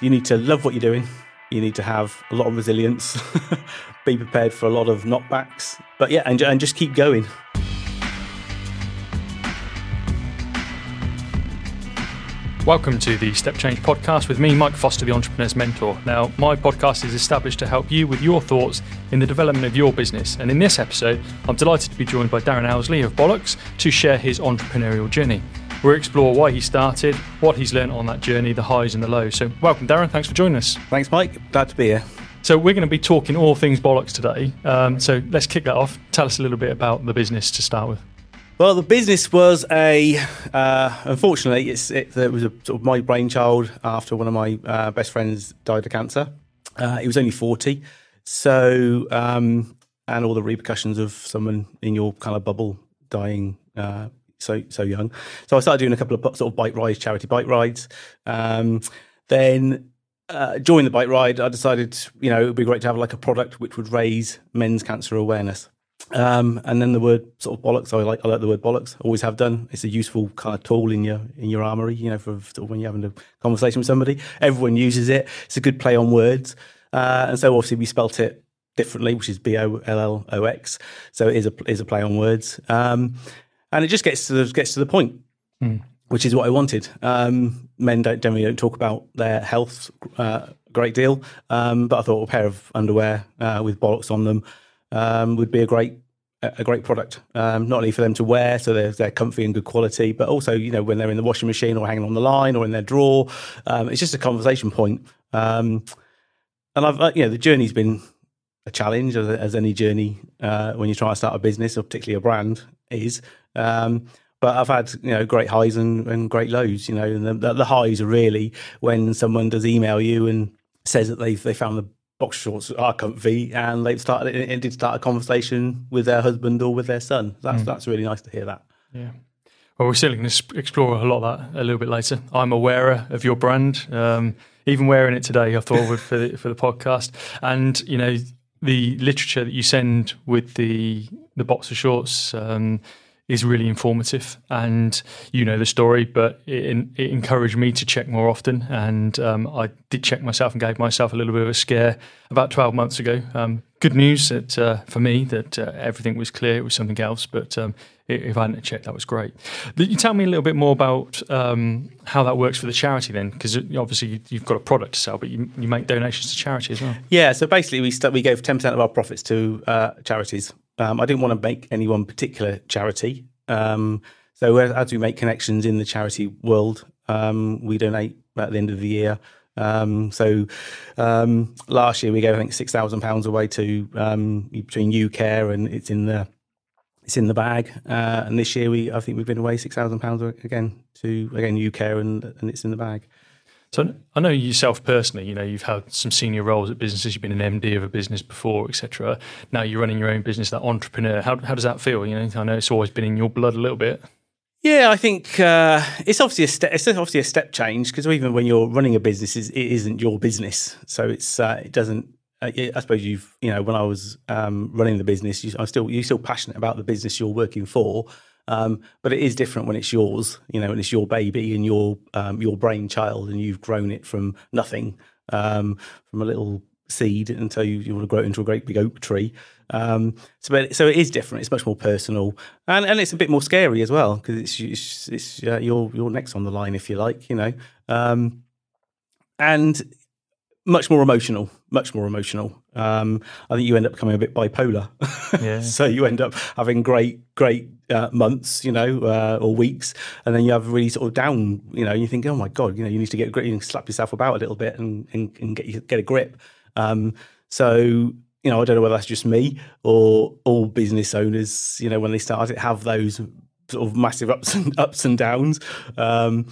you need to love what you're doing. You need to have a lot of resilience, be prepared for a lot of knockbacks. But yeah, and, and just keep going. Welcome to the Step Change podcast with me, Mike Foster, the Entrepreneur's Mentor. Now, my podcast is established to help you with your thoughts in the development of your business. And in this episode, I'm delighted to be joined by Darren Owsley of Bollox to share his entrepreneurial journey. We'll explore why he started, what he's learned on that journey, the highs and the lows. So, welcome, Darren. Thanks for joining us. Thanks, Mike. Glad to be here. So, we're going to be talking all things Bollox today. Um, so, let's kick that off. Tell us a little bit about the business to start with. Well, the business was a. Uh, unfortunately, it's it, it, was a sort of my brainchild after one of my uh, best friends died of cancer. Uh, he was only forty, so um, and all the repercussions of someone in your kind of bubble dying uh, so so young. So I started doing a couple of sort of bike rides, charity bike rides. Um, then uh, during the bike ride, I decided you know it would be great to have like a product which would raise men's cancer awareness. Um, and then the word sort of bollocks. I like I like the word bollocks. Always have done. It's a useful kind of tool in your in your armory. You know, for sort of when you're having a conversation with somebody, everyone uses it. It's a good play on words. Uh, and so obviously we spelt it differently, which is B O L L O X. So it is a is a play on words. Um, and it just gets to the, gets to the point, mm. which is what I wanted. Um, men don't generally don't talk about their health uh, a great deal, um, but I thought a pair of underwear uh, with bollocks on them um, would be a great a great product, um, not only for them to wear, so they're, they're comfy and good quality, but also, you know, when they're in the washing machine or hanging on the line or in their drawer, um, it's just a conversation point. Um, and I've, uh, you know, the journey's been a challenge, as, as any journey uh, when you try to start a business or particularly a brand is. Um, but I've had you know great highs and, and great lows. You know, and the, the highs are really when someone does email you and says that they they found the box shorts are comfy, and they've started it did start a conversation with their husband or with their son. That's mm. that's really nice to hear that. Yeah. Well, we're still going to explore a lot of that a little bit later. I'm a wearer of your brand. Um, even wearing it today, I thought for the, for the podcast, and you know the literature that you send with the the boxer shorts. Um, is really informative and you know the story but it, it encouraged me to check more often. And um, i did check myself and gave myself a little bit of a scare about 12 months ago. Um, good news that uh, for me that uh, everything was clear it was something else but um, if i hadn't checked that was great. You tell me a little bit more about um, how that works for the charity then because obviously you've got a product to sell but you, you make donations to charity as well. Yeah so basically we, st- we gave 10% of our profits to uh, charities um, I didn't want to make any one particular charity. Um, so as we make connections in the charity world, um, we donate at the end of the year. Um, so um, last year we gave I think six thousand pounds away to um, between UCare and it's in the it's in the bag. Uh, and this year we I think we've been away six thousand pounds again to again UCare and and it's in the bag. So I know yourself personally. You know, you've had some senior roles at businesses. You've been an MD of a business before, etc. Now you're running your own business, that entrepreneur. How how does that feel? You know, I know it's always been in your blood a little bit. Yeah, I think uh, it's obviously a step. It's obviously a step change because even when you're running a business, it isn't your business. So it's uh, it doesn't. Uh, I suppose you've you know when I was um, running the business, you, I'm still you're still passionate about the business you're working for. Um, but it is different when it's yours, you know, and it's your baby and your um, your brainchild, and you've grown it from nothing, um, from a little seed until you, you want to grow it into a great big oak tree. Um, so, but, so it is different. It's much more personal, and, and it's a bit more scary as well because it's it's, it's uh, your your next on the line, if you like, you know, um, and much more emotional, much more emotional. Um, I think you end up becoming a bit bipolar. Yeah. so you end up having great, great uh, months, you know, uh, or weeks, and then you have really sort of down, you know, you think, oh my god, you know, you need to get a grip, you slap yourself about a little bit and and, and get get a grip. Um, so you know, I don't know whether that's just me or all business owners, you know, when they start it, have those sort of massive ups and ups and downs. Um,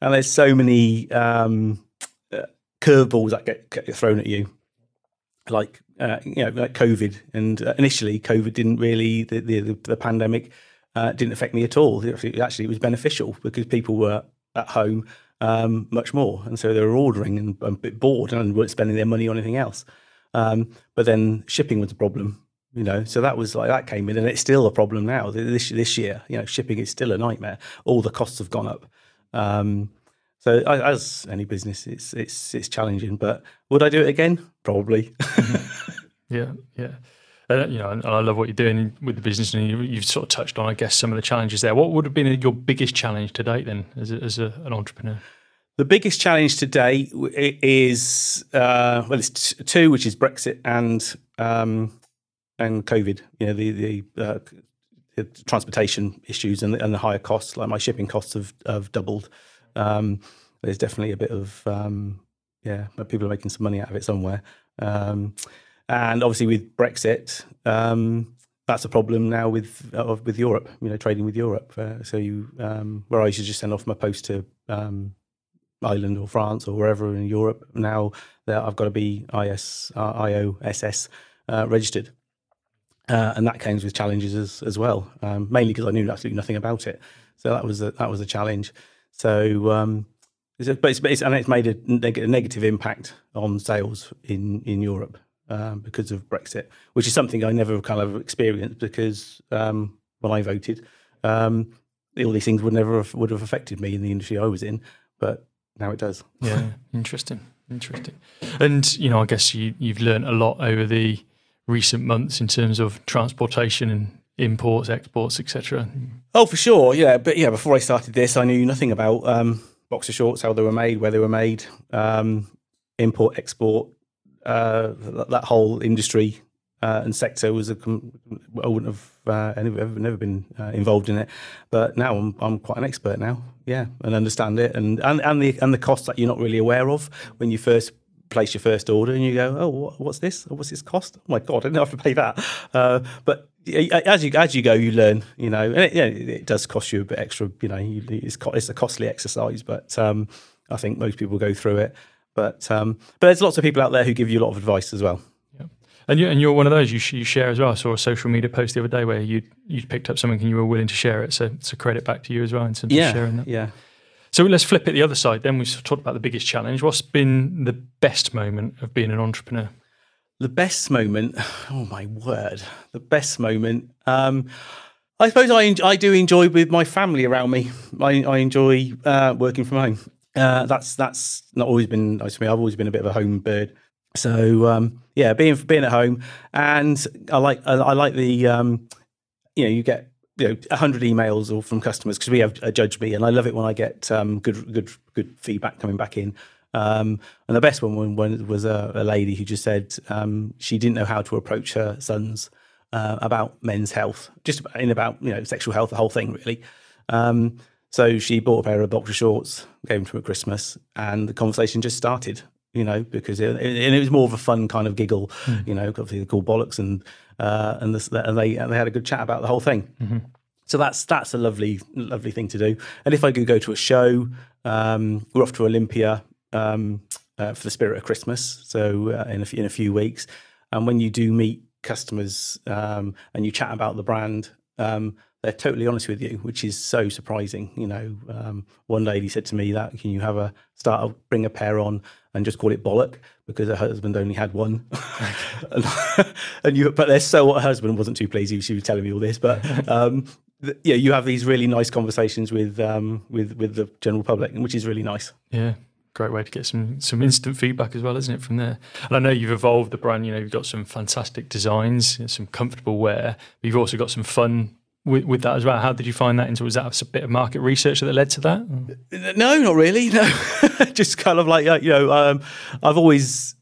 and there's so many um, uh, curveballs that get, get thrown at you like uh, you know like COVID, and uh, initially COVID didn't really the the, the pandemic uh, didn't affect me at all. Actually, it was beneficial because people were at home um, much more, and so they were ordering and, and, a bit bored and weren't spending their money on anything else. Um, but then shipping was a problem, you know. So that was like that came in, and it's still a problem now. This this year, you know, shipping is still a nightmare. All the costs have gone up. Um, So as any business, it's it's it's challenging. But would I do it again? Probably. yeah, yeah. Uh, you know, and I love what you're doing with the business, and you, have sort of touched on, I guess, some of the challenges there. What would have been your biggest challenge to date, then, as, a, as a, an entrepreneur? The biggest challenge today is uh, well, it's two, which is Brexit and um, and COVID. You know, the the, uh, the transportation issues and the, and the, higher costs. Like my shipping costs have have doubled. Um, there's definitely a bit of um, yeah, but people are making some money out of it somewhere. Um, and obviously with Brexit, um, that's a problem now with uh, with Europe. You know, trading with Europe. Uh, so you, um, where I used to just send off my post to um, Ireland or France or wherever in Europe. Now that I've got to be IS uh, IOSS uh, registered, uh, and that came with challenges as as well. Um, mainly because I knew absolutely nothing about it, so that was a, that was a challenge. So, um, it's a, but it's, it's, and it's made a, neg- a, negative impact on sales in in Europe um, because of Brexit, which is something I never kind of experienced because um, when I voted. Um, all these things would never have, would have affected me in the industry I was in, but now it does. Yeah, interesting, interesting. And you know, I guess you you've learned a lot over the recent months in terms of transportation and imports, exports, etc. Oh, for sure, yeah. But yeah, before I started this, I knew nothing about um, boxer shorts, how they were made, where they were made, um, import, export, uh, that, that, whole industry uh, and sector was a. I wouldn't have uh, never, never been uh, involved in it, but now I'm I'm quite an expert now. Yeah, and understand it, and and and the and the costs that you're not really aware of when you first place your first order, and you go, oh, what's this? What's this cost? Oh my god, I didn't have to pay that. Uh, but as you as you go, you learn. You know, and it, it does cost you a bit extra. You know, it's it's a costly exercise, but um, I think most people go through it. But um, but there's lots of people out there who give you a lot of advice as well. And you and you're one of those you, you share as well. I saw a social media post the other day where you you picked up something and you were willing to share it. So it's a credit back to you as well in terms yeah, of sharing that. Yeah. So let's flip it the other side. Then we've talked about the biggest challenge. What's been the best moment of being an entrepreneur? The best moment. Oh my word! The best moment. Um, I suppose I I do enjoy with my family around me. I, I enjoy uh, working from home. Uh, that's that's not always been nice for me. I've always been a bit of a home bird. So um, yeah, being being at home, and I like I, I like the um, you know you get you know hundred emails or from customers because we have a Judge.me, and I love it when I get um, good good good feedback coming back in. Um, and the best one, was a, a, lady who just said um, she didn't know how to approach her sons uh, about men's health, just in about you know sexual health, the whole thing really. Um, so she bought a pair of boxer shorts, gave them to her at Christmas, and the conversation just started you know, because it, and it was more of a fun kind of giggle, mm. you know, obviously they're called bollocks and uh, and, this, and they and they had a good chat about the whole thing. Mm-hmm. So that's that's a lovely lovely thing to do. And if I could go to a show, um, we're off to Olympia um, uh, for the Spirit of Christmas, so uh, in a in a few weeks. And when you do meet customers um, and you chat about the brand, um, they're totally honest with you, which is so surprising. You know, um, one lady said to me that can you have a start bring a pair on and just call it bollock because her husband only had one. and, and, you, but they're so her husband wasn't too pleased. She was telling me all this, but um, yeah, you have these really nice conversations with um, with with the general public, which is really nice. Yeah. Great way to get some some instant feedback as well, isn't it? From there, and I know you've evolved the brand. You know, you've got some fantastic designs, some comfortable wear, but you've also got some fun with, with that as well. How did you find that? Into was that a bit of market research that led to that? No, not really. No, just kind of like you know, um, I've always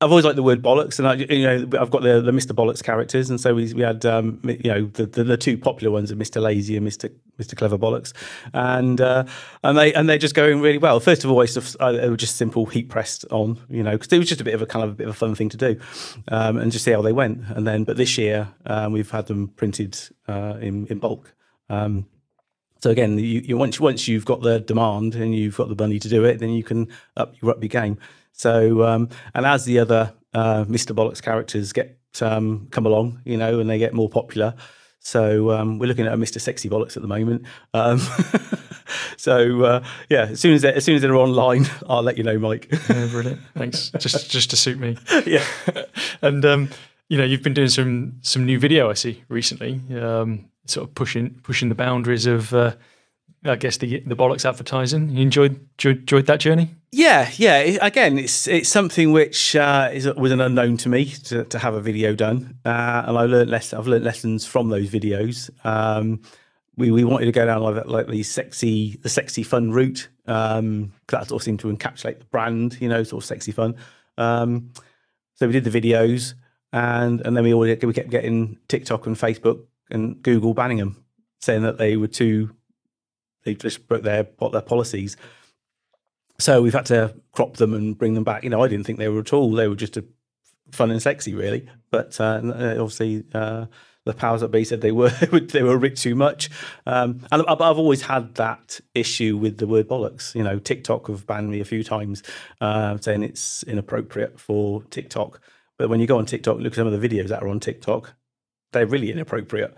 I've always liked the word bollocks, and I, you know, I've got the, the Mr. Bollocks characters, and so we, we had, um, you know, the, the, the, two popular ones are Mr. Lazy and Mr. Mr. Clever Bollocks, and uh, and they and they're just going really well. First of all, I, they were just simple heat pressed on, you know, because it was just a bit of a kind of a bit of a fun thing to do, um, and just see how they went. And then, but this year um, we've had them printed uh, in in bulk. Um, so again, you, you, once once you've got the demand and you've got the money to do it, then you can up you up your game. So, um, and as the other uh, Mr. Bollocks characters get um, come along, you know, and they get more popular. So um, we're looking at a Mr. Sexy Bollocks at the moment. Um, so uh, yeah, as soon as as soon as they're online, I'll let you know, Mike. yeah, brilliant. Thanks. Just just to suit me. yeah. and um, you know, you've been doing some some new video I see recently, um, sort of pushing pushing the boundaries of. Uh, I guess the the bollocks advertising. You enjoyed enjoyed that journey? Yeah, yeah. Again, it's it's something which uh, is was an unknown to me to, to have a video done, uh, and I learned less. I've learned lessons from those videos. Um, we, we wanted to go down like, like the sexy the sexy fun route. Um, that sort of seemed to encapsulate the brand, you know, sort of sexy fun. Um, so we did the videos, and and then we all we kept getting TikTok and Facebook and Google banning them, saying that they were too they just broke their their policies. So we've had to crop them and bring them back. You know, I didn't think they were at all. They were just fun and sexy, really. But uh, obviously, uh, the powers that be said they were they were a bit too much. Um, and I've always had that issue with the word bollocks. You know, TikTok have banned me a few times, uh, saying it's inappropriate for TikTok. But when you go on TikTok, look at some of the videos that are on TikTok, they're really inappropriate.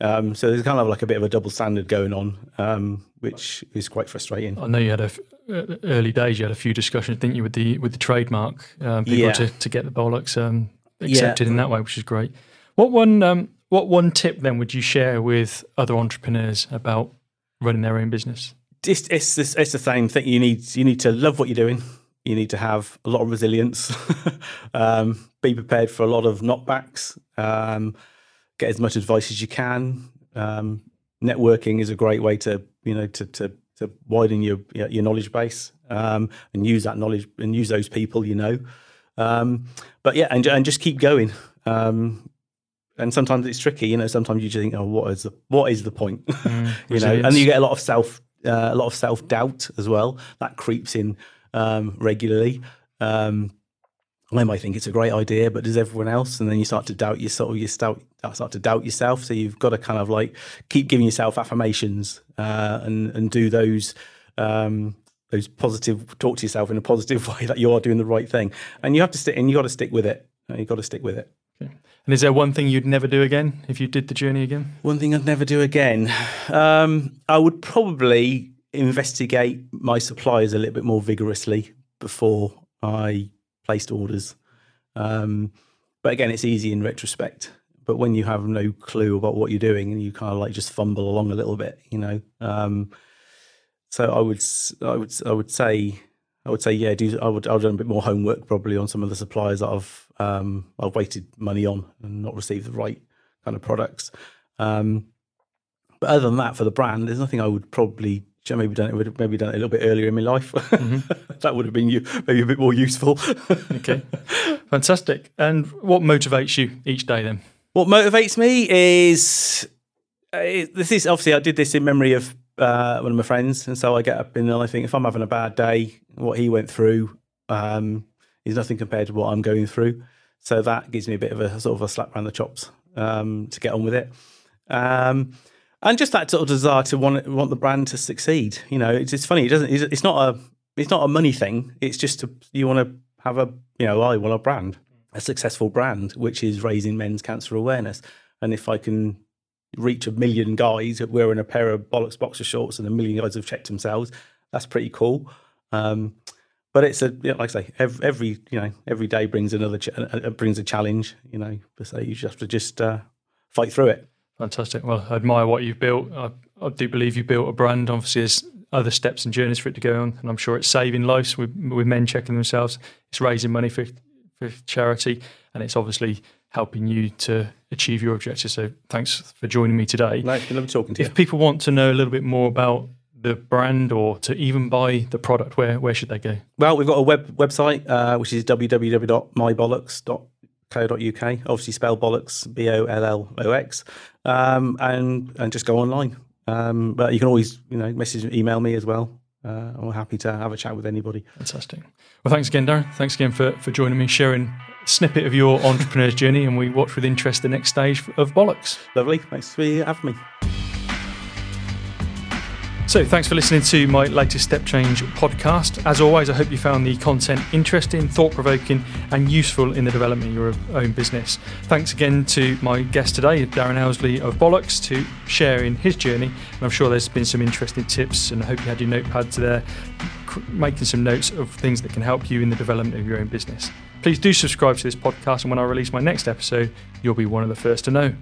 Um, so there's kind of like a bit of a double standard going on, um, which is quite frustrating. I know you had a uh, early days. You had a few discussions, didn't you, with the with the trademark um, people yeah. to, to get the bollocks um, accepted yeah. in that way, which is great. What one um, what one tip then would you share with other entrepreneurs about running their own business? It's it's it's the same thing. You need you need to love what you're doing. You need to have a lot of resilience. Um, be prepared for a lot of knockbacks get as much advice as you can. Um, networking is a great way to you know to to, to widen your your knowledge base um, and use that knowledge and use those people you know. Um, but yeah, and and just keep going. Um, and sometimes it's tricky, you know. Sometimes you just think, "Oh, what is the what is the point?" Mm, you know, and you get a lot of self uh, a lot of self doubt as well that creeps in um, regularly. Um, I might think it's a great idea, but does everyone else? And then you start to doubt yourself. You start start to doubt yourself. So you've got to kind of like keep giving yourself affirmations uh, and and do those um, those positive. Talk to yourself in a positive way that you are doing the right thing, and you have to stick. And you got to stick with it. You got to stick with it. Okay. And is there one thing you'd never do again if you did the journey again? One thing I'd never do again. Um, I would probably investigate my suppliers a little bit more vigorously before I placed orders. Um, but again, it's easy in retrospect. But when you have no clue about what you're doing and you kind of like just fumble along a little bit, you know. Um, so I would, I would, I would say, I would say, yeah, do I would, I've done a bit more homework probably on some of the suppliers that I've, um, I've wasted money on and not received the right kind of products. Um, but other than that, for the brand, there's nothing I would probably maybe done it would have maybe done it a little bit earlier in my life. Mm-hmm. that would have been you maybe a bit more useful. okay, fantastic. And what motivates you each day then? What motivates me is uh, this is obviously I did this in memory of uh, one of my friends, and so I get up and I think if I'm having a bad day, what he went through um, is nothing compared to what I'm going through. So that gives me a bit of a sort of a slap around the chops um, to get on with it. Um, and just that sort of desire to want want the brand to succeed. You know, it's, it's funny. It doesn't. It's not a it's not a money thing. It's just to, you want to have a you know I want a brand, a successful brand, which is raising men's cancer awareness. And if I can reach a million guys wearing a pair of bollocks boxer shorts and a million guys have checked themselves, that's pretty cool. Um, but it's a you know, like I say, every, every, you know every day brings another ch- uh, brings a challenge. You know, so you just have to just uh, fight through it. Fantastic. Well, I admire what you've built. I, I, do believe you built a brand. Obviously, there's other steps and journeys for it to go on, and I'm sure it's saving lives with, with men checking themselves. It's raising money for for charity, and it's obviously helping you to achieve your objectives. So, thanks for joining me today. No, love talking to if you. If people want to know a little bit more about the brand or to even buy the product, where where should they go? Well, we've got a web website uh, which is www.mybollox.com co.uk. Obviously, spell bollocks, B O L L O X, um, and and just go online. Um, but you can always, you know, message, email me as well. Uh, I'm happy to have a chat with anybody. Fantastic. Well, thanks again, Darren. Thanks again for, for joining me, sharing snippet of your entrepreneur's journey, and we watch with interest the next stage of Bollox. Lovely. Thanks for having me. So, thanks for listening to my latest Step Change podcast. As always, I hope you found the content interesting, thought provoking, and useful in the development of your own business. Thanks again to my guest today, Darren Owsley of Bollox, to sharing his journey. And I'm sure there's been some interesting tips, and I hope you had your notepads there, making some notes of things that can help you in the development of your own business. Please do subscribe to this podcast, and when I release my next episode, you'll be one of the first to know.